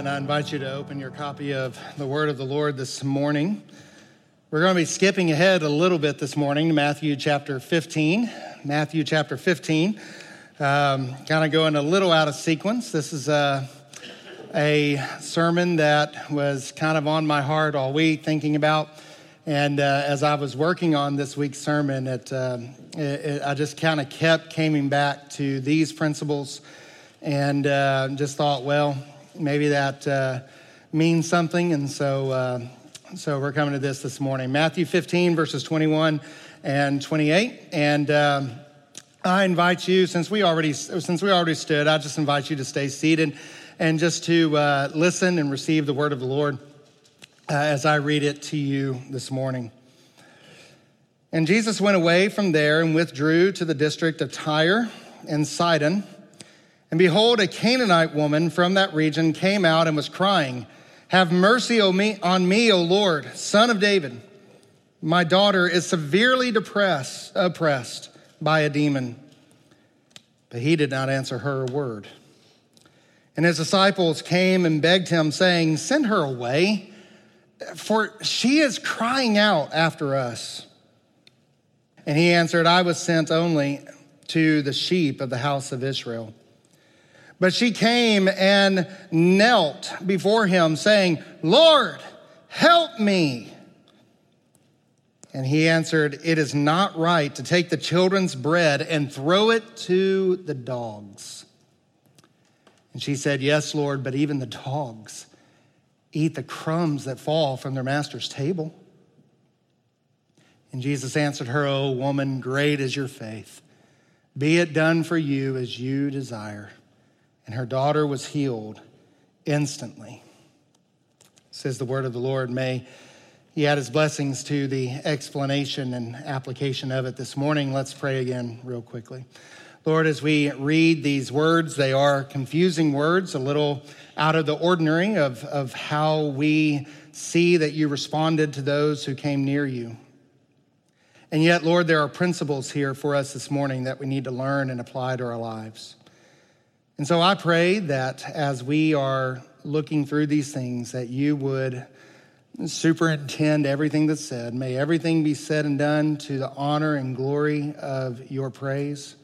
Amen. I invite you to open your copy of the Word of the Lord this morning. We're going to be skipping ahead a little bit this morning to Matthew chapter 15. Matthew chapter 15. Um, kind of going a little out of sequence. This is a, a sermon that was kind of on my heart all week, thinking about. And uh, as I was working on this week's sermon, it, uh, it, it I just kind of kept coming back to these principles and uh, just thought, well, maybe that uh, means something. And so, uh, so we're coming to this this morning. Matthew 15, verses 21 and 28. And um, I invite you, since we already since we already stood, I just invite you to stay seated and just to uh, listen and receive the word of the Lord uh, as I read it to you this morning. And Jesus went away from there and withdrew to the district of Tyre and Sidon. And behold, a Canaanite woman from that region came out and was crying, Have mercy on me, O Lord, son of David. My daughter is severely depressed, oppressed by a demon. But he did not answer her a word. And his disciples came and begged him, saying, Send her away, for she is crying out after us. And he answered, I was sent only to the sheep of the house of Israel. But she came and knelt before him, saying, Lord, help me. And he answered, It is not right to take the children's bread and throw it to the dogs. And she said, Yes, Lord, but even the dogs eat the crumbs that fall from their master's table. And Jesus answered her, O oh, woman, great is your faith. Be it done for you as you desire and her daughter was healed instantly. Says the word of the Lord. May he add his blessings to the explanation and application of it this morning. Let's pray again, real quickly. Lord, as we read these words, they are confusing words, a little out of the ordinary of, of how we see that you responded to those who came near you. And yet, Lord, there are principles here for us this morning that we need to learn and apply to our lives. And so I pray that as we are looking through these things, that you would superintend everything that's said. May everything be said and done to the honor and glory of your praise.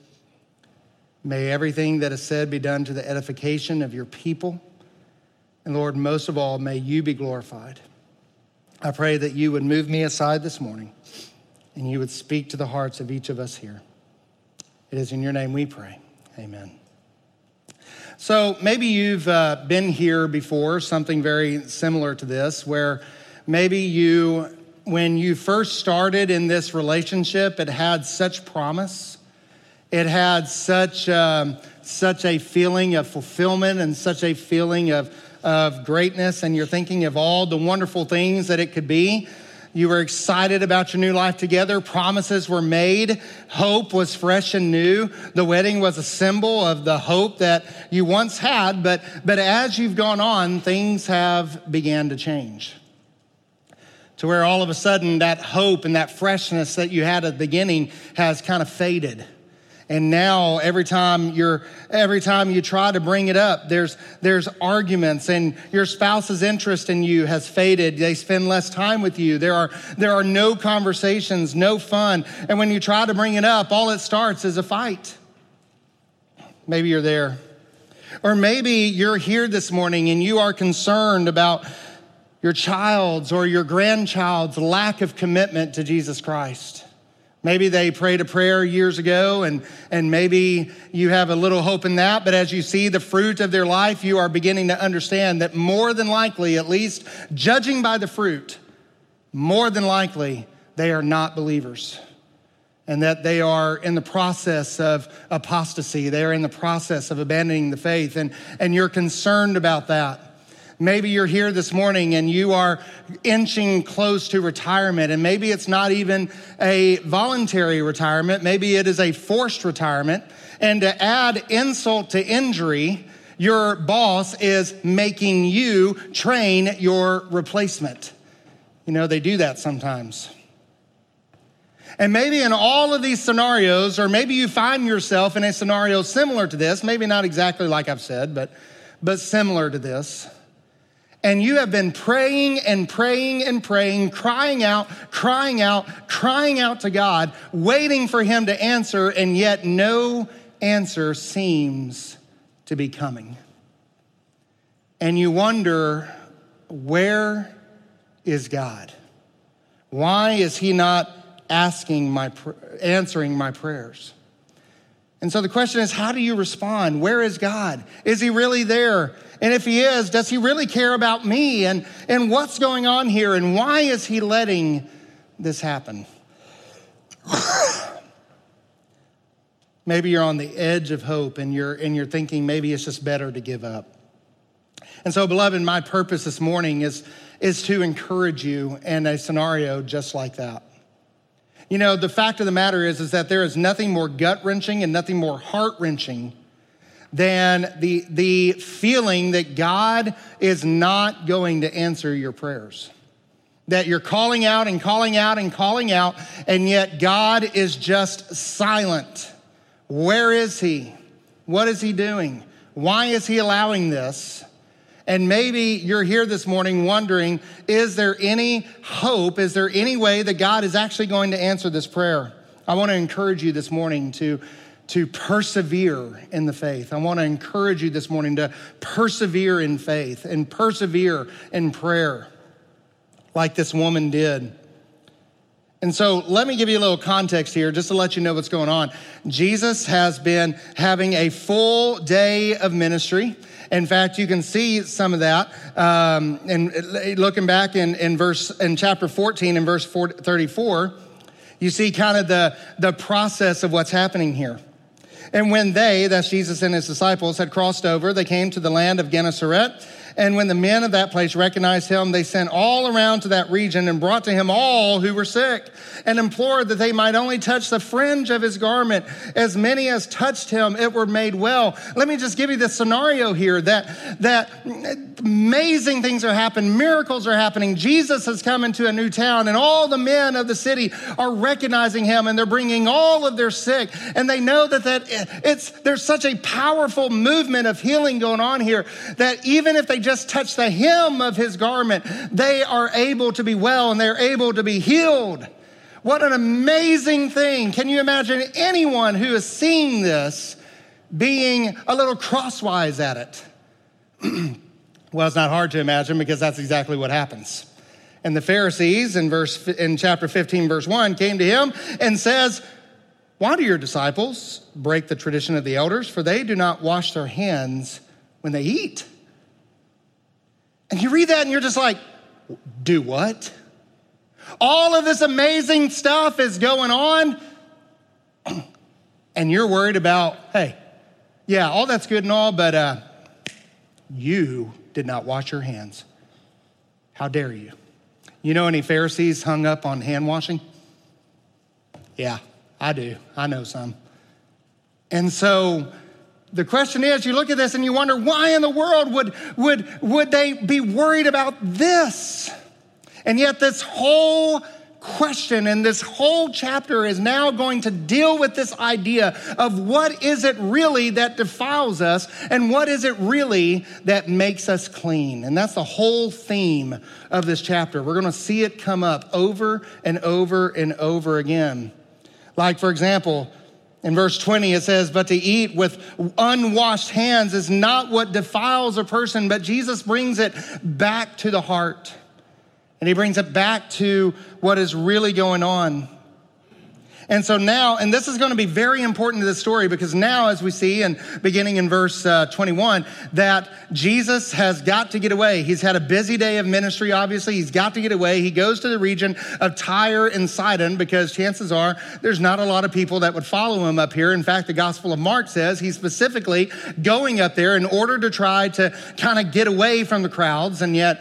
May everything that is said be done to the edification of your people. And Lord, most of all, may you be glorified. I pray that you would move me aside this morning and you would speak to the hearts of each of us here. It is in your name we pray. Amen. So maybe you've uh, been here before, something very similar to this, where maybe you, when you first started in this relationship, it had such promise. It had such, um, such a feeling of fulfillment and such a feeling of, of greatness, and you're thinking of all the wonderful things that it could be. You were excited about your new life together. Promises were made. Hope was fresh and new. The wedding was a symbol of the hope that you once had, but, but as you've gone on, things have began to change. To where all of a sudden that hope and that freshness that you had at the beginning has kind of faded and now every time you're every time you try to bring it up there's there's arguments and your spouse's interest in you has faded. They spend less time with you. There are there are no conversations no fun. And when you try to bring it up all it starts is a fight. Maybe you're there. Or maybe you're here this morning and you are concerned about your child's or your grandchild's lack of commitment to Jesus Christ Maybe they prayed a prayer years ago and, and maybe you have a little hope in that, but as you see the fruit of their life, you are beginning to understand that more than likely, at least judging by the fruit, more than likely they are not believers and that they are in the process of apostasy. They are in the process of abandoning the faith, and, and you're concerned about that. Maybe you're here this morning and you are inching close to retirement, and maybe it's not even a voluntary retirement, maybe it is a forced retirement. And to add insult to injury, your boss is making you train your replacement. You know, they do that sometimes. And maybe in all of these scenarios, or maybe you find yourself in a scenario similar to this, maybe not exactly like I've said, but, but similar to this and you have been praying and praying and praying, crying out, crying out, crying out to God, waiting for Him to answer, and yet no answer seems to be coming. And you wonder, where is God? Why is He not asking my, answering my prayers? And so the question is, how do you respond? Where is God? Is He really there? And if He is, does He really care about me? And, and what's going on here? And why is He letting this happen? maybe you're on the edge of hope and you're, and you're thinking maybe it's just better to give up. And so, beloved, my purpose this morning is, is to encourage you in a scenario just like that. You know, the fact of the matter is, is that there is nothing more gut wrenching and nothing more heart wrenching than the, the feeling that God is not going to answer your prayers. That you're calling out and calling out and calling out, and yet God is just silent. Where is He? What is He doing? Why is He allowing this? And maybe you're here this morning wondering is there any hope? Is there any way that God is actually going to answer this prayer? I want to encourage you this morning to, to persevere in the faith. I want to encourage you this morning to persevere in faith and persevere in prayer like this woman did. And so let me give you a little context here just to let you know what's going on. Jesus has been having a full day of ministry. In fact, you can see some of that. Um, and looking back in, in verse in chapter 14 and verse 34, you see kind of the, the process of what's happening here. And when they, that's Jesus and his disciples, had crossed over, they came to the land of Gennesaret. And when the men of that place recognized him, they sent all around to that region and brought to him all who were sick and implored that they might only touch the fringe of his garment. As many as touched him, it were made well. Let me just give you the scenario here that, that amazing things are happening, miracles are happening. Jesus has come into a new town, and all the men of the city are recognizing him and they're bringing all of their sick. And they know that, that it's, there's such a powerful movement of healing going on here that even if they just touch the hem of his garment, they are able to be well and they're able to be healed. What an amazing thing. Can you imagine anyone who is seeing this being a little crosswise at it? well, it's not hard to imagine because that's exactly what happens. And the Pharisees in verse in chapter 15 verse 1 came to him and says, "Why do your disciples break the tradition of the elders for they do not wash their hands when they eat?" And you read that and you're just like, do what? All of this amazing stuff is going on, and you're worried about, hey, yeah, all that's good and all, but uh, you did not wash your hands. How dare you? You know any Pharisees hung up on hand washing? Yeah, I do. I know some. And so the question is you look at this and you wonder why in the world would, would, would they be worried about this? And yet, this whole question and this whole chapter is now going to deal with this idea of what is it really that defiles us and what is it really that makes us clean. And that's the whole theme of this chapter. We're going to see it come up over and over and over again. Like, for example, in verse 20, it says, But to eat with unwashed hands is not what defiles a person, but Jesus brings it back to the heart. And he brings it back to what is really going on. And so now, and this is going to be very important to this story because now, as we see, and beginning in verse uh, 21, that Jesus has got to get away. He's had a busy day of ministry, obviously. He's got to get away. He goes to the region of Tyre and Sidon because chances are there's not a lot of people that would follow him up here. In fact, the Gospel of Mark says he's specifically going up there in order to try to kind of get away from the crowds, and yet,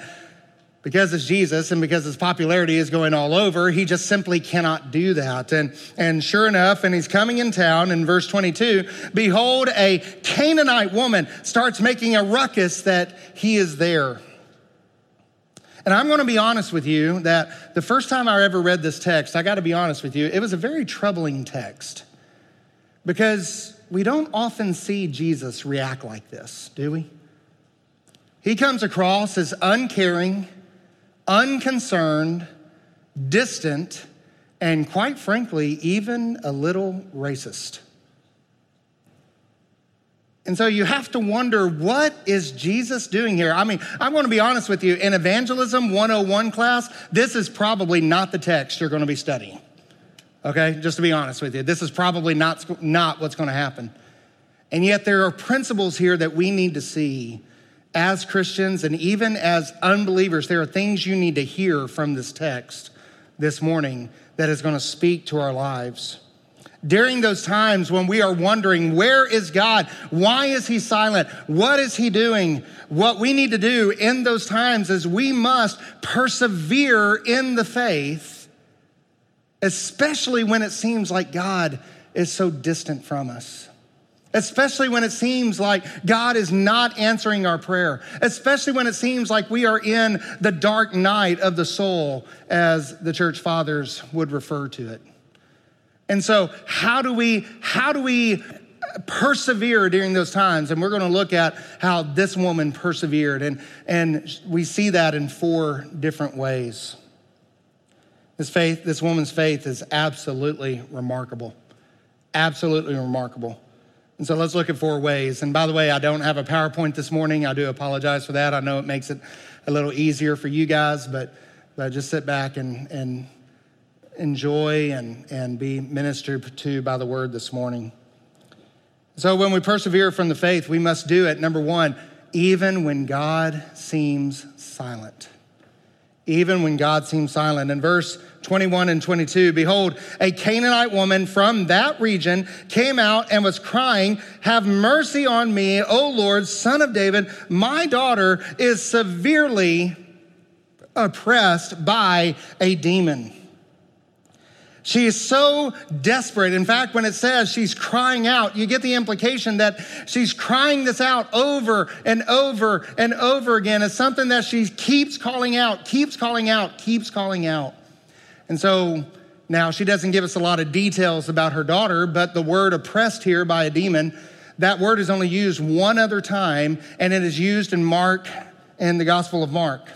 because it's Jesus and because his popularity is going all over, he just simply cannot do that. And, and sure enough, and he's coming in town in verse 22, behold, a Canaanite woman starts making a ruckus that he is there. And I'm going to be honest with you that the first time I ever read this text, I got to be honest with you, it was a very troubling text because we don't often see Jesus react like this, do we? he comes across as uncaring, unconcerned, distant, and quite frankly, even a little racist. And so you have to wonder what is Jesus doing here? I mean, I'm going to be honest with you. In Evangelism 101 class, this is probably not the text you're going to be studying. Okay? Just to be honest with you, this is probably not, not what's going to happen. And yet there are principles here that we need to see as Christians and even as unbelievers. There are things you need to hear from this text this morning that is going to speak to our lives during those times when we are wondering, where is God? Why is he silent? What is he doing? What we need to do in those times is we must persevere in the faith, especially when it seems like God is so distant from us. Especially when it seems like God is not answering our prayer. Especially when it seems like we are in the dark night of the soul, as the church fathers would refer to it. And so, how do we, how do we persevere during those times? And we're going to look at how this woman persevered. And, and we see that in four different ways. This faith, this woman's faith is absolutely remarkable. Absolutely remarkable. And so let's look at four ways. And by the way, I don't have a PowerPoint this morning. I do apologize for that. I know it makes it a little easier for you guys, but, but just sit back and, and enjoy and, and be ministered to by the word this morning. So, when we persevere from the faith, we must do it, number one, even when God seems silent. Even when God seems silent. In verse 21 and 22, behold, a Canaanite woman from that region came out and was crying, Have mercy on me, O Lord, son of David. My daughter is severely oppressed by a demon. She is so desperate. In fact, when it says she's crying out, you get the implication that she's crying this out over and over and over again. It's something that she keeps calling out, keeps calling out, keeps calling out. And so now she doesn't give us a lot of details about her daughter, but the word oppressed here by a demon, that word is only used one other time, and it is used in Mark, in the Gospel of Mark.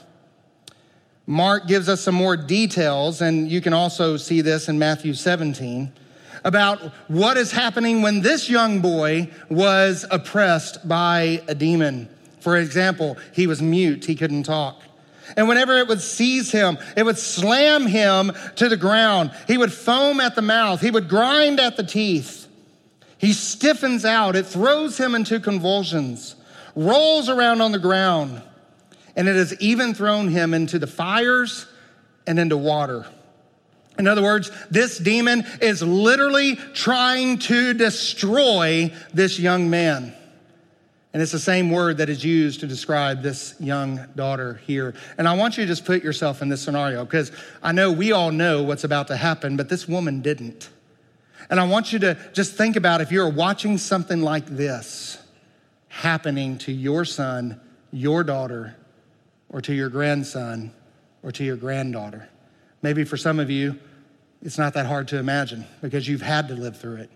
Mark gives us some more details, and you can also see this in Matthew 17, about what is happening when this young boy was oppressed by a demon. For example, he was mute, he couldn't talk. And whenever it would seize him, it would slam him to the ground. He would foam at the mouth, he would grind at the teeth. He stiffens out, it throws him into convulsions, rolls around on the ground and it has even thrown him into the fires and into water. In other words, this demon is literally trying to destroy this young man. And it's the same word that is used to describe this young daughter here. And I want you to just put yourself in this scenario because I know we all know what's about to happen, but this woman didn't. And I want you to just think about if you're watching something like this happening to your son, your daughter, or to your grandson or to your granddaughter. Maybe for some of you, it's not that hard to imagine because you've had to live through it.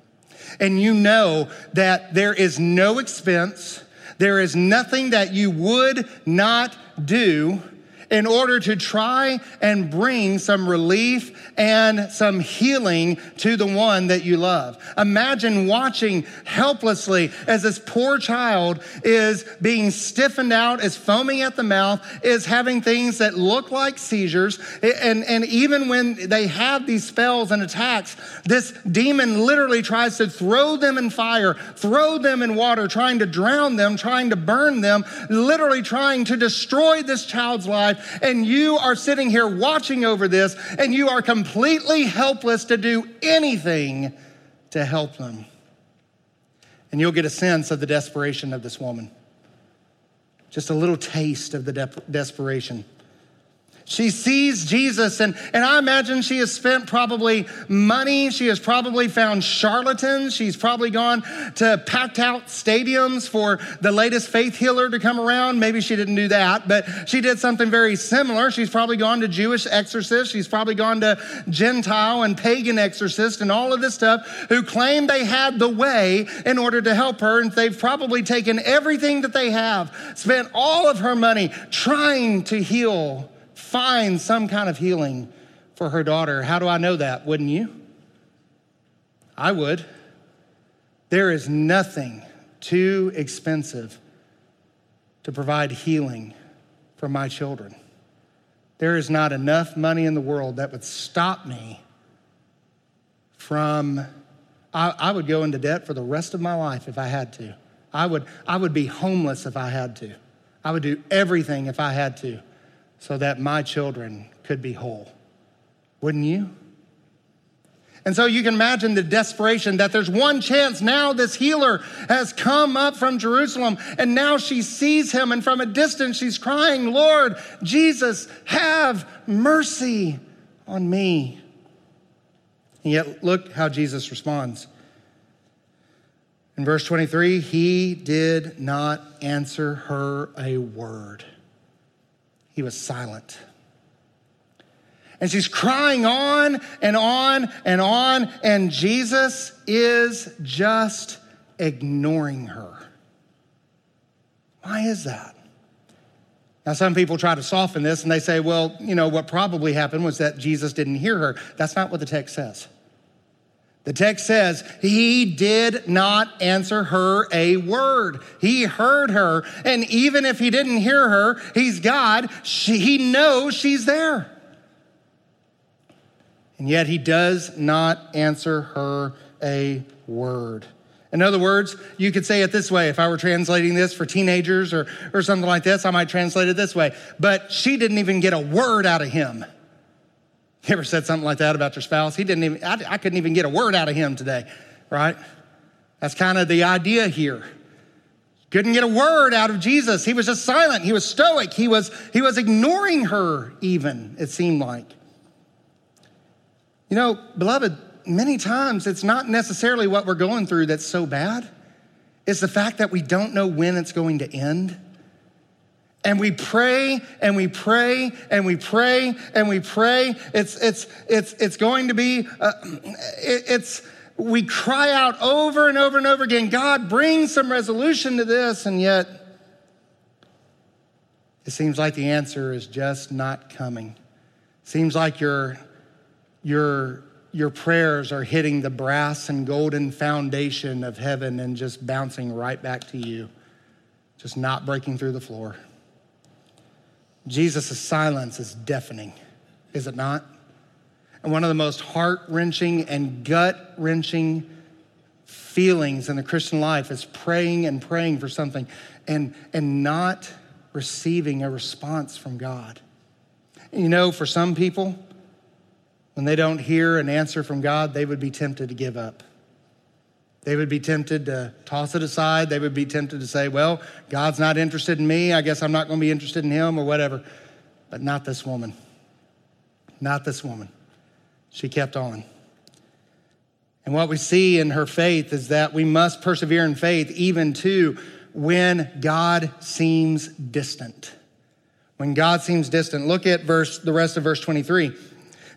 And you know that there is no expense, there is nothing that you would not do in order to try and bring some relief and some healing to the one that you love. Imagine watching helplessly as this poor child is being stiffened out, is foaming at the mouth, is having things that look like seizures. And, and even when they have these spells and attacks, this demon literally tries to throw them in fire, throw them in water, trying to drown them, trying to burn them, literally trying to destroy this child's life and you are sitting here watching over this, and you are completely helpless to do anything to help them. And you'll get a sense of the desperation of this woman. Just a little taste of the de- desperation. She sees Jesus, and, and I imagine she has spent probably money. She has probably found charlatans. She's probably gone to packed out stadiums for the latest faith healer to come around. Maybe she didn't do that, but she did something very similar. She's probably gone to Jewish exorcists. She's probably gone to Gentile and pagan exorcists and all of this stuff who claim they had the way in order to help her. And they've probably taken everything that they have, spent all of her money trying to heal find some kind of healing for her daughter. How do I know that? Wouldn't you? I would. There is nothing too expensive to provide healing for my children. There is not enough money in the world that would stop me from, I, I, would go into debt for the rest of my life if I had to. I would, I would be homeless if I had to. I would do everything if I had to so that my children could be whole. Wouldn't you? And so you can imagine the desperation that there's one chance now this healer has come up from Jerusalem and now she sees him and from a distance she's crying, Lord, Jesus, have mercy on me. And yet look how Jesus responds. In verse 23, he did not answer her a word he was silent. And she's crying on and on and on, and Jesus is just ignoring her. Why is that? Now, some people try to soften this and they say, well, you know, what probably happened was that Jesus didn't hear her. That's not what the text says. The text says, He did not answer her a word. He heard her. And even if He didn't hear her, He's God. She, he knows she's there. And yet He does not answer her a word. In other words, you could say it this way. If I were translating this for teenagers or, or something like this, I might translate it this way. But she didn't even get a word out of him. You ever said something like that about your spouse? He didn't even, I, I couldn't even get a word out of him today, right? That's kind of the idea here. Couldn't get a word out of Jesus. He was just silent. He was stoic. He was, he was ignoring her, even, it seemed like. You know, beloved, many times it's not necessarily what we're going through that's so bad. It's the fact that we don't know when it's going to end. And we pray and we pray and we pray and we pray. It's, it's, it's, it's going to be, uh, it, it's, we cry out over and over and over again, God, bring some resolution to this. And yet, it seems like the answer is just not coming. Seems like your, your, your prayers are hitting the brass and golden foundation of heaven and just bouncing right back to you, just not breaking through the floor. Jesus' silence is deafening, is it not? And one of the most heart wrenching and gut wrenching feelings in the Christian life is praying and praying for something and, and not receiving a response from God. You know, for some people, when they don't hear an answer from God, they would be tempted to give up. They would be tempted to toss it aside. They would be tempted to say, well, God's not interested in me. I guess I'm not going to be interested in him or whatever. But not this woman. Not this woman. She kept on. And what we see in her faith is that we must persevere in faith even to when God seems distant. When God seems distant. Look at verse the rest of verse 23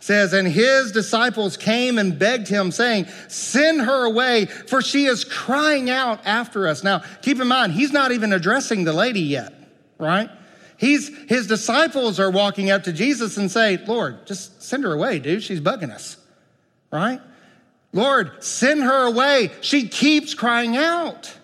says, And his disciples came and begged him, saying, Send her away, for she is crying out after us. Now, keep in mind, he's not even addressing the lady yet, right? He's, his disciples are walking up to Jesus and say, Lord, just send her away, dude. She's bugging us, right? Lord, send her away. She keeps crying out.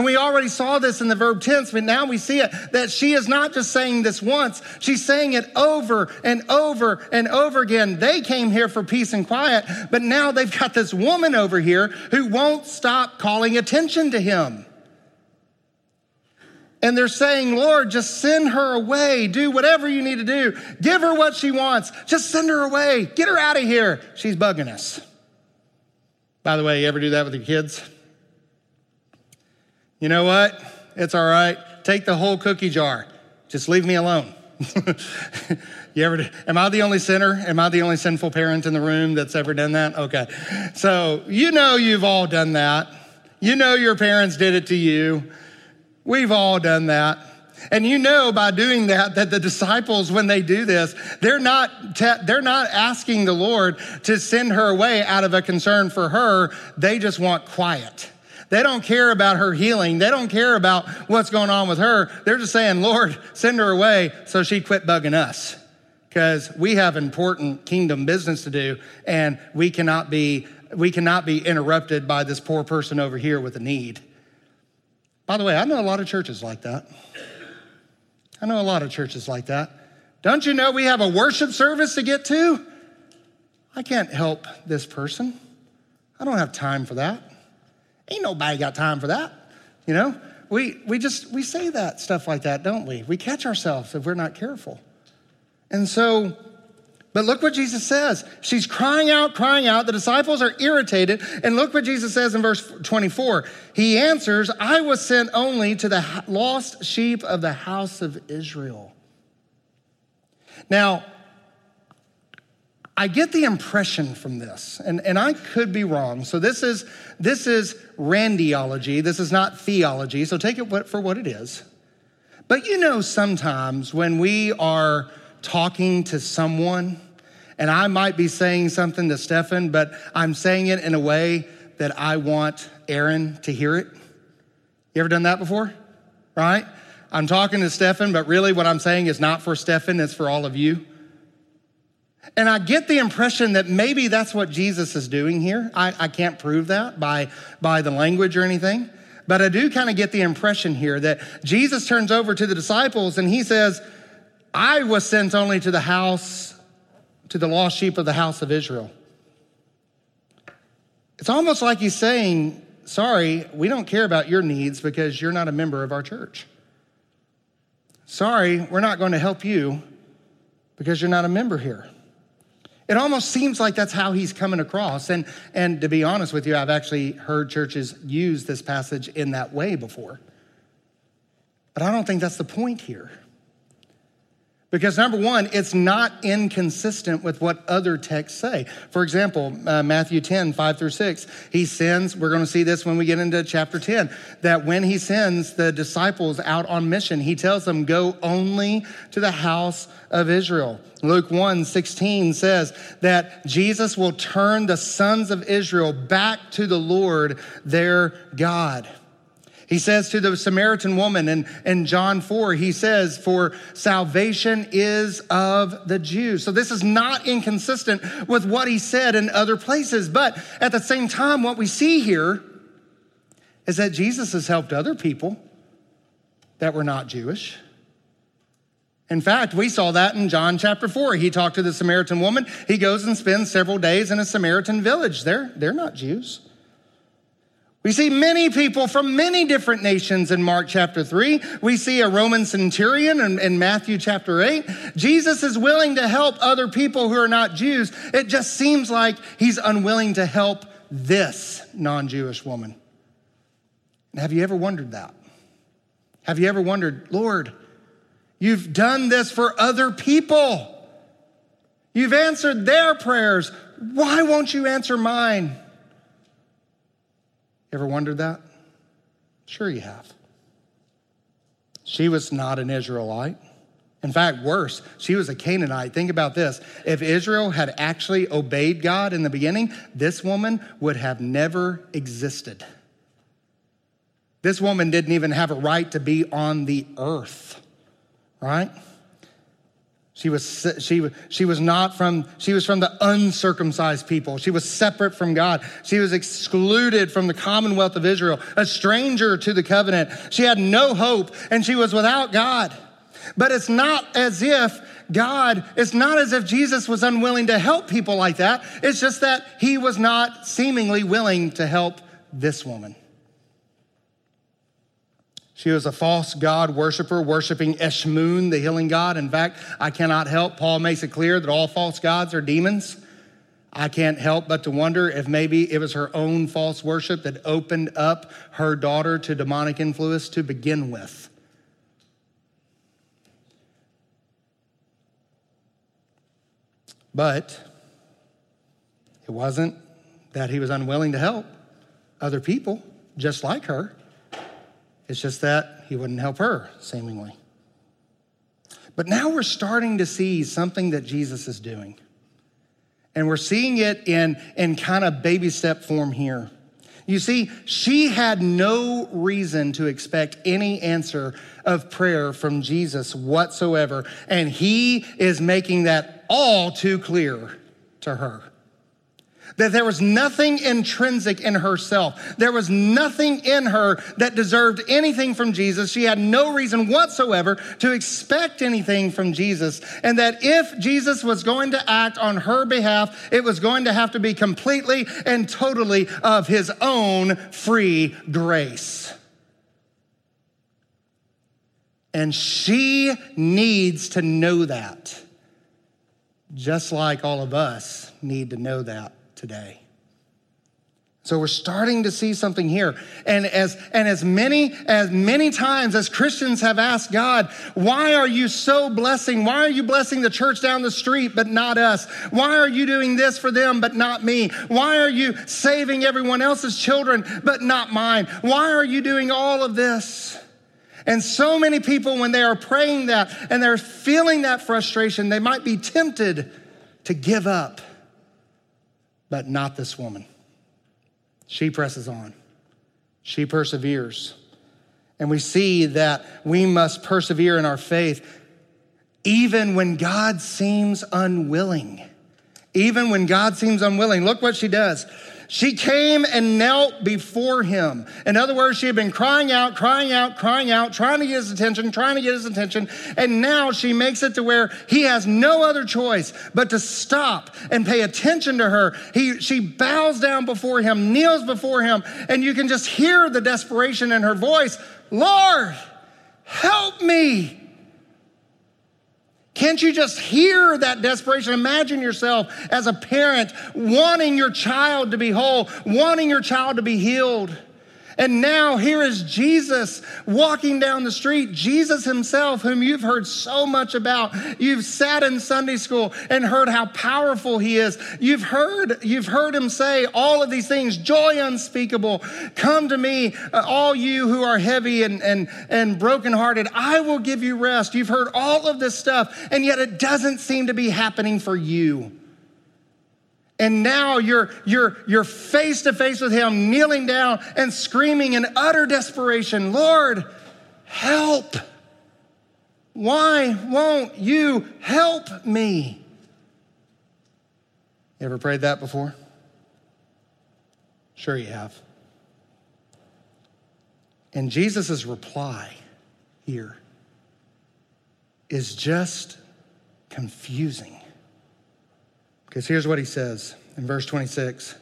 And we already saw this in the verb tense, but now we see it that she is not just saying this once, she's saying it over and over and over again. They came here for peace and quiet, but now they've got this woman over here who won't stop calling attention to him. And they're saying, Lord, just send her away. Do whatever you need to do. Give her what she wants. Just send her away. Get her out of here. She's bugging us. By the way, you ever do that with your kids? You know what? It's all right. Take the whole cookie jar. Just leave me alone. you ever, am I the only sinner? Am I the only sinful parent in the room that's ever done that? Okay. So, you know, you've all done that. You know, your parents did it to you. We've all done that. And you know by doing that that the disciples, when they do this, they're not, te- they're not asking the Lord to send her away out of a concern for her. They just want quiet. They don't care about her healing. They don't care about what's going on with her. They're just saying, Lord, send her away so she quit bugging us. Because we have important kingdom business to do, and we cannot be we cannot be interrupted by this poor person over here with a need. By the way, I know a lot of churches like that. I know a lot of churches like that. Don't you know we have a worship service to get to? I can't help this person. I don't have time for that. Ain't nobody got time for that. You know, we, we just, we say that stuff like that, don't we? We catch ourselves if we're not careful. And so, but look what Jesus says. She's crying out, crying out. The disciples are irritated. And look what Jesus says in verse 24. He answers, I was sent only to the lost sheep of the house of Israel. Now, I get the impression from this, and, and I could be wrong. So this is this is randiology. This is not theology. So take it for what it is. But you know, sometimes when we are talking to someone, and I might be saying something to Stefan, but I'm saying it in a way that I want Aaron to hear it. You ever done that before? Right? I'm talking to Stefan, but really what I'm saying is not for Stefan, it's for all of you. And I get the impression that maybe that's what Jesus is doing here. I, I can't prove that by, by the language or anything. But I do kind of get the impression here that Jesus turns over to the disciples and he says, I was sent only to the house, to the lost sheep of the house of Israel. It's almost like he's saying, Sorry, we don't care about your needs because you're not a member of our church. Sorry, we're not going to help you because you're not a member here. It almost seems like that's how he's coming across. And, and to be honest with you, I've actually heard churches use this passage in that way before. But I don't think that's the point here. Because number one, it's not inconsistent with what other texts say. For example, uh, Matthew 10, 5 through 6, he sends, we're going to see this when we get into chapter 10, that when he sends the disciples out on mission, he tells them, go only to the house of Israel. Luke 1, 16 says that Jesus will turn the sons of Israel back to the Lord their God. He says to the Samaritan woman in, in John 4, he says, For salvation is of the Jews. So this is not inconsistent with what he said in other places. But at the same time, what we see here is that Jesus has helped other people that were not Jewish. In fact, we saw that in John chapter 4. He talked to the Samaritan woman. He goes and spends several days in a Samaritan village. They're, they're not Jews. We see many people from many different nations in Mark chapter 3. We see a Roman centurion in, in, Matthew chapter 8. Jesus is willing to help other people who are not Jews. It just seems like he's unwilling to help this non Jewish woman. Have you ever wondered that? Have you ever wondered, Lord, you've done this for other people? You've answered their prayers. Why won't you answer mine? Ever wondered that? Sure, you have. She was not an Israelite. In fact, worse, she was a Canaanite. Think about this. If Israel had actually obeyed God in the beginning, this woman would have never existed. This woman didn't even have a right to be on the earth, right? She was, she, she was not from, she was from the uncircumcised people. She was separate from God. She was excluded from the commonwealth of Israel, a stranger to the covenant. She had no hope and she was without God. But it's not as if God, it's not as if Jesus was unwilling to help people like that. It's just that he was not seemingly willing to help this woman. She was a false god worshiper, worshiping Eshmun, the healing god. In fact, I cannot help. Paul makes it clear that all false gods are demons. I can't help but to wonder if maybe it was her own false worship that opened up her daughter to demonic influence to begin with. But it wasn't that he was unwilling to help other people just like her. It's just that he wouldn't help her, seemingly. But now we're starting to see something that Jesus is doing. And we're seeing it in, in kind of baby step form here. You see, she had no reason to expect any answer of prayer from Jesus whatsoever. And he is making that all too clear to her that there was nothing intrinsic in herself. There was nothing in her that deserved anything from Jesus. She had no reason whatsoever to expect anything from Jesus. And that if Jesus was going to act on her behalf, it was going to have to be completely and totally of his own free grace. And she needs to know that, just like all of us need to know that today. So we're starting to see something here. And as, and as many, as many times as Christians have asked God, why are you so blessing? Why are you blessing the church down the street, but not us? Why are you doing this for them, but not me? Why are you saving everyone else's children, but not mine? Why are you doing all of this? And so many people, when they are praying that and they're feeling that frustration, they might be tempted to give up but not this woman. She presses on, she perseveres. And we see that we must persevere in our faith even when God seems unwilling. Even when God seems unwilling. Look what she does. She came and knelt before him. In other words, she had been crying out, crying out, crying out, trying to get his attention, trying to get his attention. And now she makes it to where he has no other choice but to stop and pay attention to her. He, she bows down before him, kneels before him, and you can just hear the desperation in her voice Lord, help me. Can't you just hear that desperation? Imagine yourself as a parent wanting your child to be whole, wanting your child to be healed. And now here is Jesus walking down the street, Jesus himself, whom you've heard so much about. You've sat in Sunday school and heard how powerful he is. You've heard, you've heard him say all of these things, joy unspeakable. Come to me, uh, all you who are heavy and, and, and brokenhearted. I will give you rest. You've heard all of this stuff, and yet it doesn't seem to be happening for you. And now you're, you're, you're face to face with him, kneeling down and screaming in utter desperation, Lord, help. Why won't you help me? You ever prayed that before? Sure, you have. And Jesus' reply here is just confusing. Because here's what he says in verse 26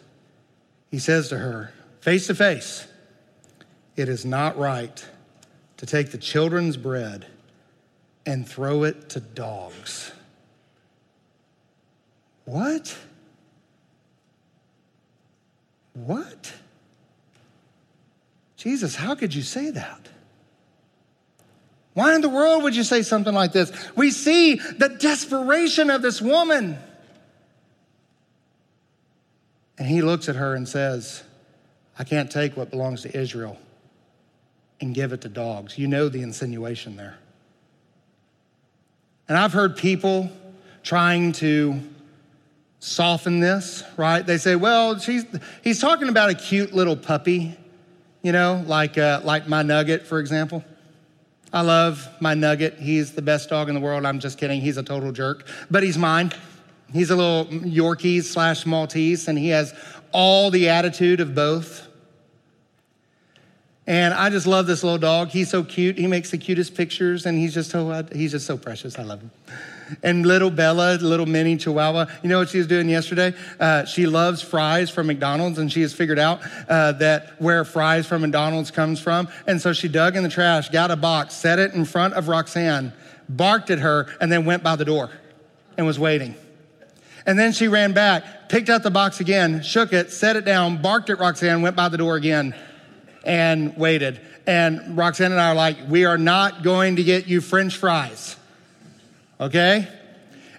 He says to her, face to face, it is not right to take the children's bread and throw it to dogs. What? What? Jesus, how could you say that? Why in the world would you say something like this? We see the desperation of this woman. And he looks at her and says, I can't take what belongs to Israel and give it to dogs. You know the insinuation there. And I've heard people trying to soften this, right? They say, well, she's, he's talking about a cute little puppy, you know, like, uh, like my nugget, for example. I love my nugget. He's the best dog in the world. I'm just kidding. He's a total jerk, but he's mine. He's a little Yorkie slash Maltese, and he has all the attitude of both. And I just love this little dog. He's so cute. He makes the cutest pictures, and he's just so he's just so precious. I love him. And little Bella, little mini Chihuahua, you know what she was doing yesterday? Uh, she loves fries from McDonald's, and she has figured out uh, that where fries from McDonald's comes from. And so she dug in the trash, got a box, set it in front of Roxanne, barked at her, and then went by the door and was waiting. And then she ran back, picked out the box again, shook it, set it down, barked at Roxanne, went by the door again, and waited. And Roxanne and I are like, we are not going to get you french fries. Okay?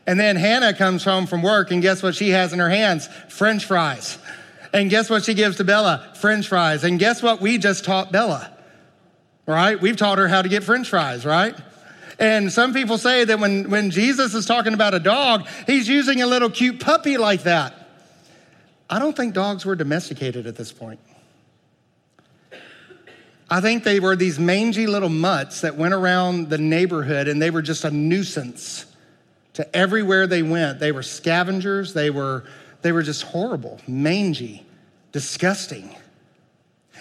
And then Hannah comes home from work, and guess what she has in her hands? French fries. And guess what she gives to Bella? French fries. And guess what we just taught Bella? Right? We've taught her how to get French fries, right? And some people say that when, when Jesus is talking about a dog, he's using a little cute puppy like that. I don't think dogs were domesticated at this point. I think they were these mangy little mutts that went around the neighborhood and they were just a nuisance to everywhere they went. They were scavengers, they were, they were just horrible, mangy, disgusting.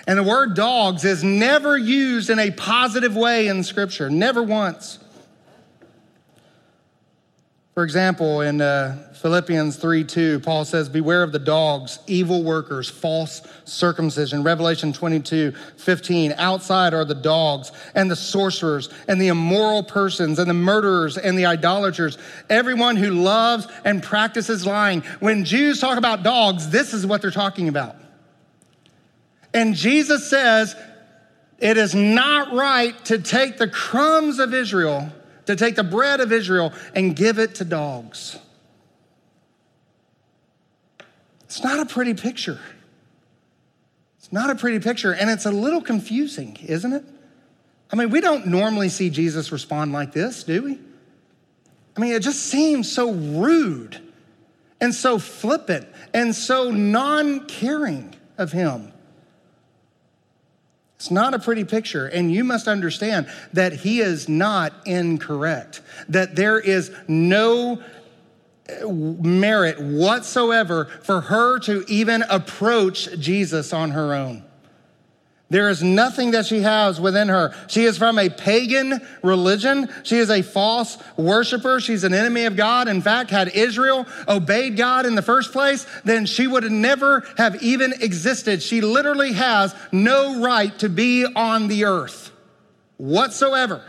And the word dogs is never used in a positive way in Scripture, never once. For example, in uh, Philippians 3 2, Paul says, Beware of the dogs, evil workers, false circumcision. Revelation 22 15, outside are the dogs and the sorcerers and the immoral persons and the murderers and the idolaters, everyone who loves and practices lying. When Jews talk about dogs, this is what they're talking about. And Jesus says, It is not right to take the crumbs of Israel to take the bread of Israel and give it to dogs. It's not a pretty picture. It's not a pretty picture, and it's a little confusing, isn't it? I mean, we don't normally see Jesus respond like this, do we? I mean, it just seems so rude and so flippant and so non caring of him. It's not a pretty picture. And you must understand that he is not incorrect, that there is no uh, merit whatsoever for her to even approach Jesus on her own. There is nothing that she has within her. She is from a pagan religion. She is a false worshiper. She's an enemy of God. In fact, had Israel obeyed God in the first place, then she would never have even existed. She literally has no right to be on the earth whatsoever.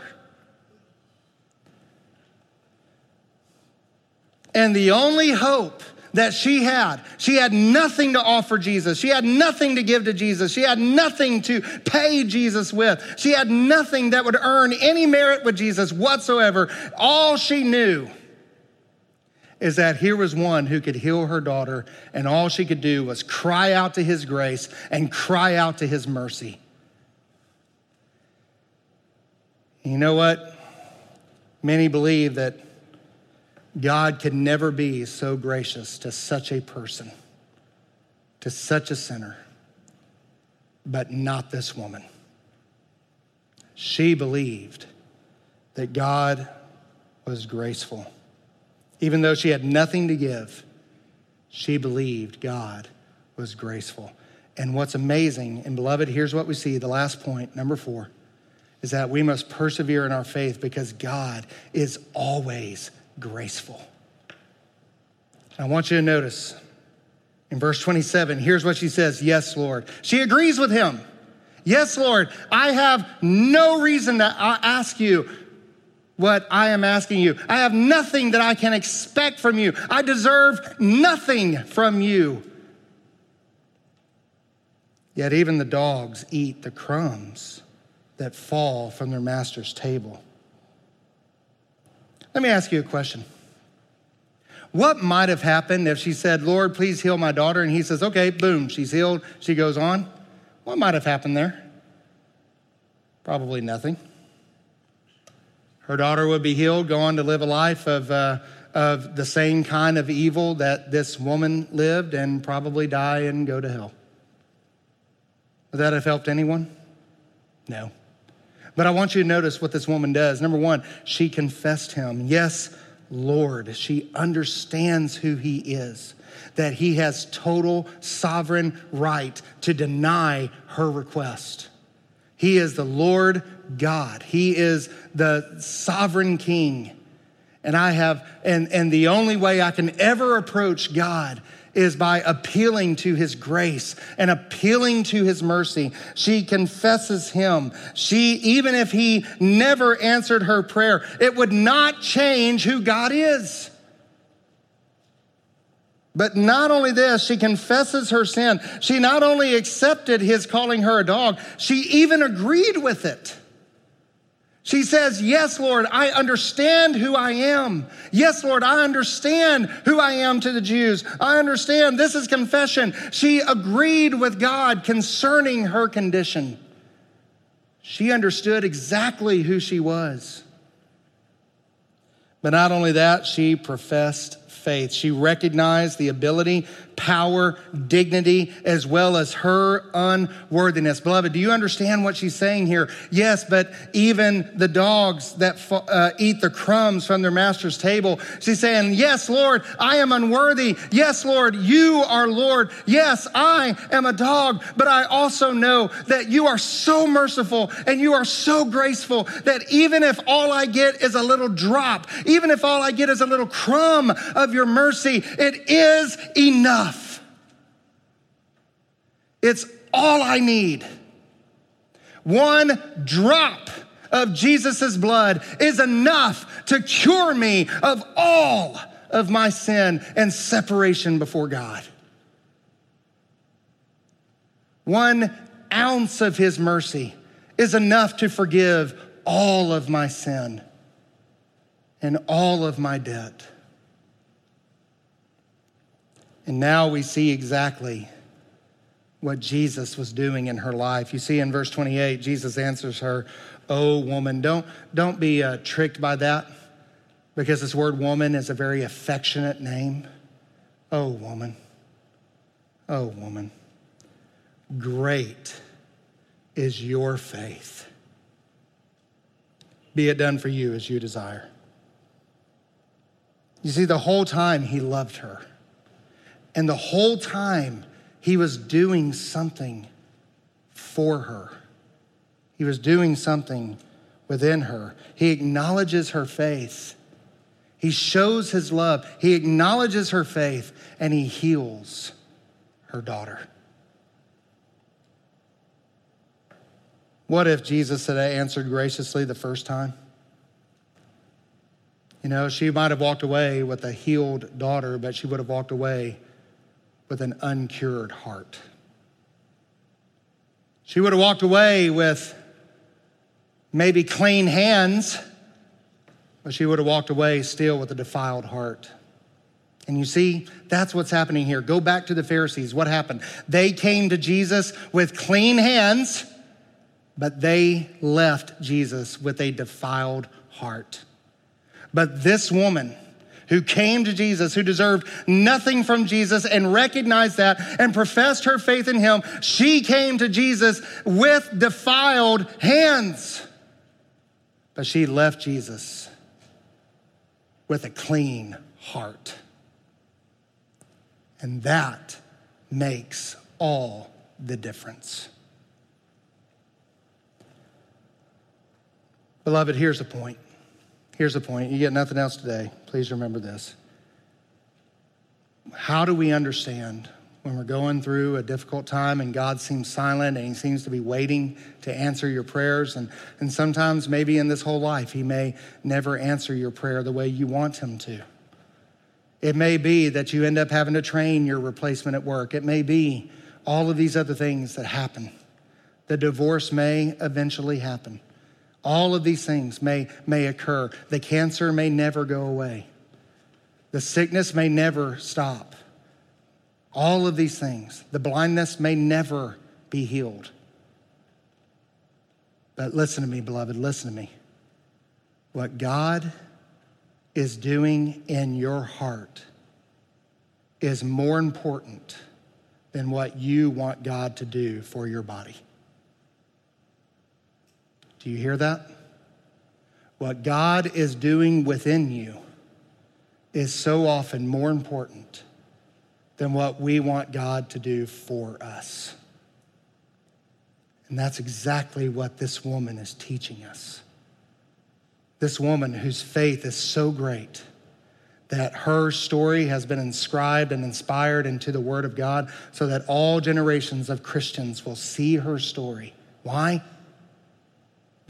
And the only hope that she had. She had nothing to offer Jesus. She had nothing to give to Jesus. She had nothing to pay Jesus with. She had nothing that would earn any merit with Jesus whatsoever. All she knew is that here was one who could heal her daughter, and all she could do was cry out to his grace and cry out to his mercy. You know what? Many believe that God could never be so gracious to such a person, to such a sinner, but not this woman. She believed that God was graceful. Even though she had nothing to give, she believed God was graceful. And what's amazing, and beloved, here's what we see the last point, number four, is that we must persevere in our faith because God is always graceful. I want you to notice in verse 27, here's what she says Yes, Lord. She agrees with him. Yes, Lord, I have no reason to ask you what I am asking you. I have nothing that I can expect from you. I deserve nothing from you. Yet even the dogs eat the crumbs that fall from their master's table. Let me ask you a question. What might have happened if she said, Lord, please heal my daughter? And he says, okay, boom, she's healed. She goes on. What might have happened there? Probably nothing. Her daughter would be healed, go on to live a life of, uh, of the same kind of evil that this woman lived, and probably die and go to hell. Would that have helped anyone? No. But I want you to notice what this woman does. Number one, she confessed him. Yes, Lord. She understands who he is, that he has total sovereign right to deny her request. He is the Lord God, he is the sovereign king. And I have, and, and the only way I can ever approach God is by appealing to his grace and appealing to his mercy. She confesses him. She, even if he never answered her prayer, it would not change who God is. But not only this, she confesses her sin. She not only accepted his calling her a dog, she even agreed with it. She says, Yes, Lord, I understand who I am. Yes, Lord, I understand who I am to the Jews. I understand this is confession. She agreed with God concerning her condition. She understood exactly who she was. But not only that, she professed faith. She recognized the ability, power, dignity, as well as her unworthiness. Beloved, do you understand what she's saying here? Yes, but even the dogs that uh, eat the crumbs from their master's table, she's saying, Yes, Lord, I am unworthy. Yes, Lord, you are Lord. Yes, I am a dog, but I also know that you are so merciful and you are so graceful that even if all I get is a little drop, even if all I get is a little crumb of your mercy, it is enough. It's all I need. One drop of Jesus' blood is enough to cure me of all of my sin and separation before God. One ounce of his mercy is enough to forgive all of my sin and all of my debt. And now we see exactly what Jesus was doing in her life. You see in verse 28, Jesus answers her, Oh, woman, don't, don't be uh, tricked by that because this word woman is a very affectionate name. Oh, woman. Oh, woman. Great is your faith. Be it done for you as you desire. You see, the whole time he loved her. And the whole time he was doing something for her. He was doing something within her. He acknowledges her faith. He shows his love. He acknowledges her faith and he heals her daughter. What if Jesus had answered graciously the first time? You know, she might have walked away with a healed daughter, but she would have walked away with an uncured heart. She would have walked away with maybe clean hands, but she would have walked away still with a defiled heart. And you see, that's what's happening here. Go back to the Pharisees. What happened? They came to Jesus with clean hands, but they left Jesus with a defiled heart. But this woman, who came to Jesus, who deserved nothing from Jesus and recognized that and professed her faith in him, she came to Jesus with defiled hands. But she left Jesus with a clean heart. And that makes all the difference. Beloved, here's the point. Here's the point. You get nothing else today. Please remember this. How do we understand when we're going through a difficult time and God seems silent and He seems to be waiting to answer your prayers? And, and sometimes, maybe in this whole life, He may never answer your prayer the way you want Him to. It may be that you end up having to train your replacement at work. It may be all of these other things that happen. The divorce may eventually happen. All of these things may, may occur. The cancer may never go away. The sickness may never stop. All of these things. The blindness may never be healed. But listen to me, beloved, listen to me. What God is doing in your heart is more important than what you want God to do for your body. Do you hear that? What God is doing within you is so often more important than what we want God to do for us. And that's exactly what this woman is teaching us. This woman whose faith is so great that her story has been inscribed and inspired into the Word of God so that all generations of Christians will see her story. Why?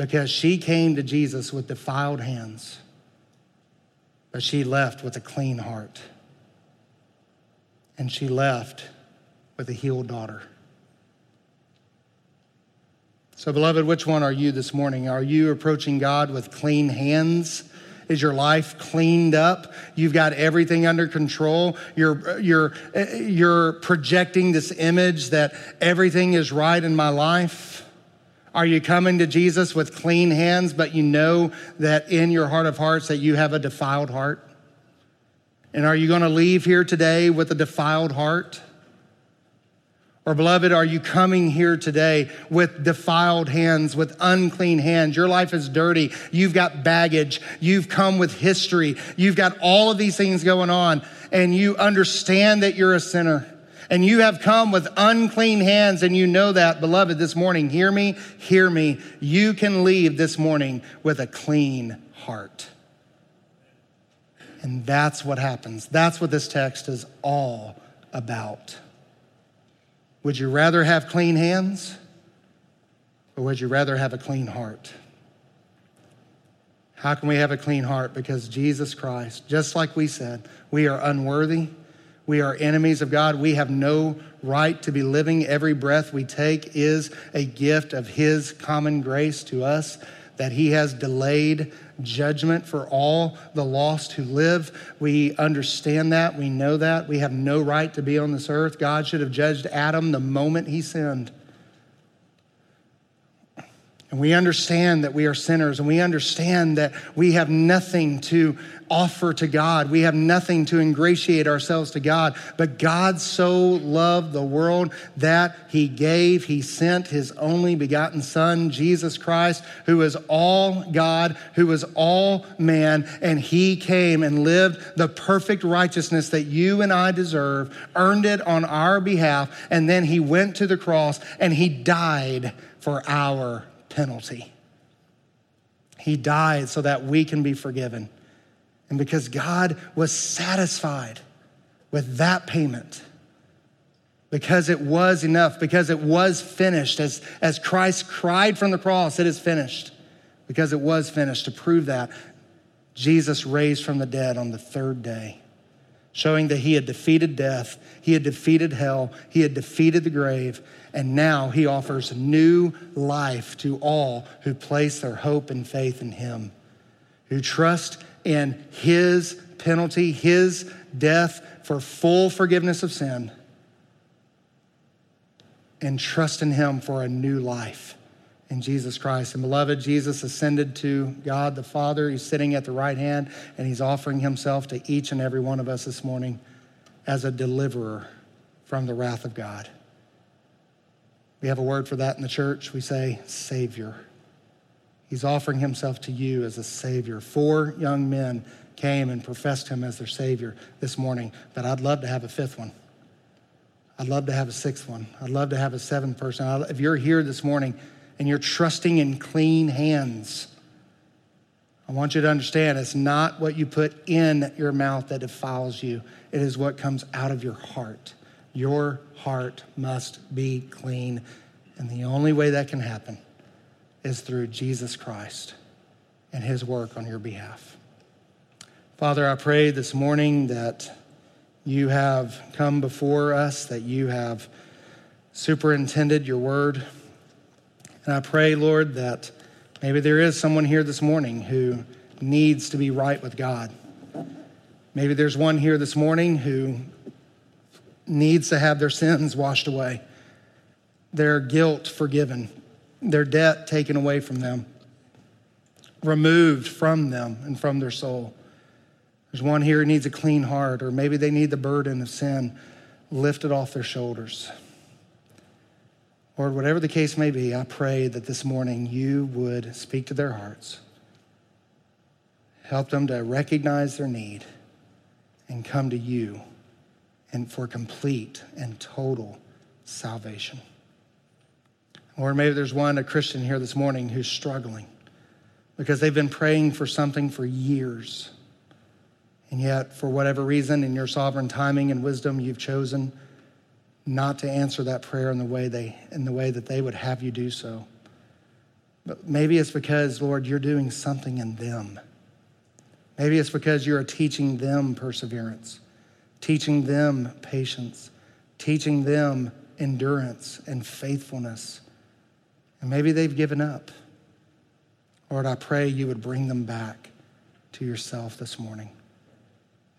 Because she came to Jesus with defiled hands, but she left with a clean heart. And she left with a healed daughter. So, beloved, which one are you this morning? Are you approaching God with clean hands? Is your life cleaned up? You've got everything under control. You're, you're, you're projecting this image that everything is right in my life. Are you coming to Jesus with clean hands, but you know that in your heart of hearts that you have a defiled heart? And are you going to leave here today with a defiled heart? Or, beloved, are you coming here today with defiled hands, with unclean hands? Your life is dirty. You've got baggage. You've come with history. You've got all of these things going on, and you understand that you're a sinner. And you have come with unclean hands, and you know that, beloved, this morning. Hear me, hear me. You can leave this morning with a clean heart. And that's what happens. That's what this text is all about. Would you rather have clean hands or would you rather have a clean heart? How can we have a clean heart? Because Jesus Christ, just like we said, we are unworthy. We are enemies of God. We have no right to be living. Every breath we take is a gift of His common grace to us that He has delayed judgment for all the lost who live. We understand that. We know that. We have no right to be on this earth. God should have judged Adam the moment he sinned. And we understand that we are sinners and we understand that we have nothing to offer to God. We have nothing to ingratiate ourselves to God. But God so loved the world that he gave, he sent his only begotten Son, Jesus Christ, who is all God, who is all man, and he came and lived the perfect righteousness that you and I deserve, earned it on our behalf, and then he went to the cross and he died for our penalty. He died so that we can be forgiven. And because God was satisfied with that payment, because it was enough, because it was finished, as, as Christ cried from the cross, it is finished, because it was finished. To prove that, Jesus raised from the dead on the third day, showing that he had defeated death, he had defeated hell, he had defeated the grave, and now he offers new life to all who place their hope and faith in him, who trust in his penalty, his death for full forgiveness of sin, and trust in him for a new life in Jesus Christ. And beloved, Jesus ascended to God the Father. He's sitting at the right hand, and he's offering himself to each and every one of us this morning as a deliverer from the wrath of God. We have a word for that in the church. We say, Savior. He's offering himself to you as a Savior. Four young men came and professed him as their Savior this morning, but I'd love to have a fifth one. I'd love to have a sixth one. I'd love to have a seventh person. If you're here this morning and you're trusting in clean hands, I want you to understand it's not what you put in your mouth that defiles you, it is what comes out of your heart. Your heart must be clean, and the only way that can happen is through Jesus Christ and his work on your behalf. Father, I pray this morning that you have come before us, that you have superintended your word. And I pray, Lord, that maybe there is someone here this morning who needs to be right with God. Maybe there's one here this morning who needs to have their sins washed away, their guilt forgiven, their debt taken away from them, removed from them and from their soul. There's one here who needs a clean heart, or maybe they need the burden of sin lifted off their shoulders. Lord, whatever the case may be, I pray that this morning you would speak to their hearts, help them to recognize their need, and come to you and for complete and total salvation. Or maybe there's one, a Christian here this morning, who's struggling because they've been praying for something for years. And yet, for whatever reason, in your sovereign timing and wisdom, you've chosen not to answer that prayer in the way, they, in the way that they would have you do so. But maybe it's because, Lord, you're doing something in them. Maybe it's because you're teaching them perseverance teaching them patience, teaching them endurance and faithfulness. And maybe they've given up. Lord, I pray you would bring them back to yourself this morning,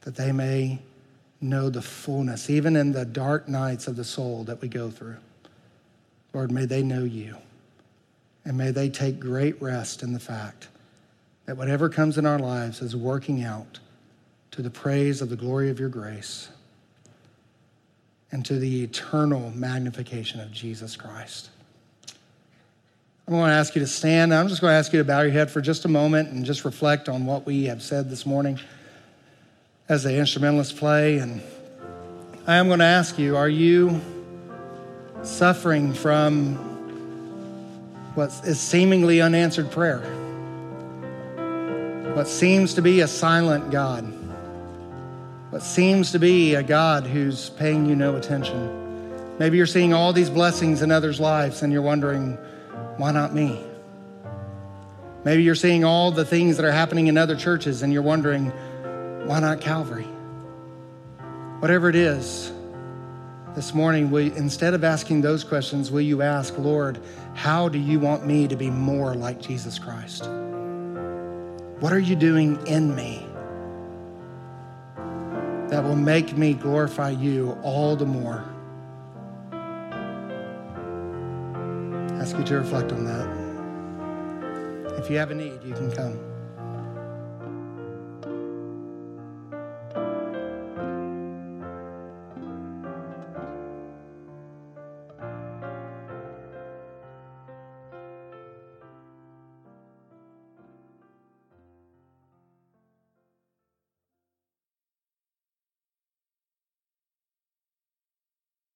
that they may know the fullness, even in the dark nights of the soul that we go through. Lord, may they know you. And may they take great rest in the fact that whatever comes in our lives is working out to the praise of the glory of your grace and to the eternal magnification of Jesus Christ. I'm going to ask you to stand. I'm just going to ask you to bow your head for just a moment and just reflect on what we have said this morning as the instrumentalists play. And I am going to ask you are you suffering from what is seemingly unanswered prayer? What seems to be a silent God? What seems to be a God who's paying you no attention? Maybe you're seeing all these blessings in others' lives and you're wondering, why not me? Maybe you're seeing all the things that are happening in other churches and you're wondering, why not Calvary? Whatever it is, this morning, we, instead of asking those questions, will you ask, Lord, how do you want me to be more like Jesus Christ? What are you doing in me that will make me glorify you all the more? I ask you to reflect on that. If you have a need, you can come.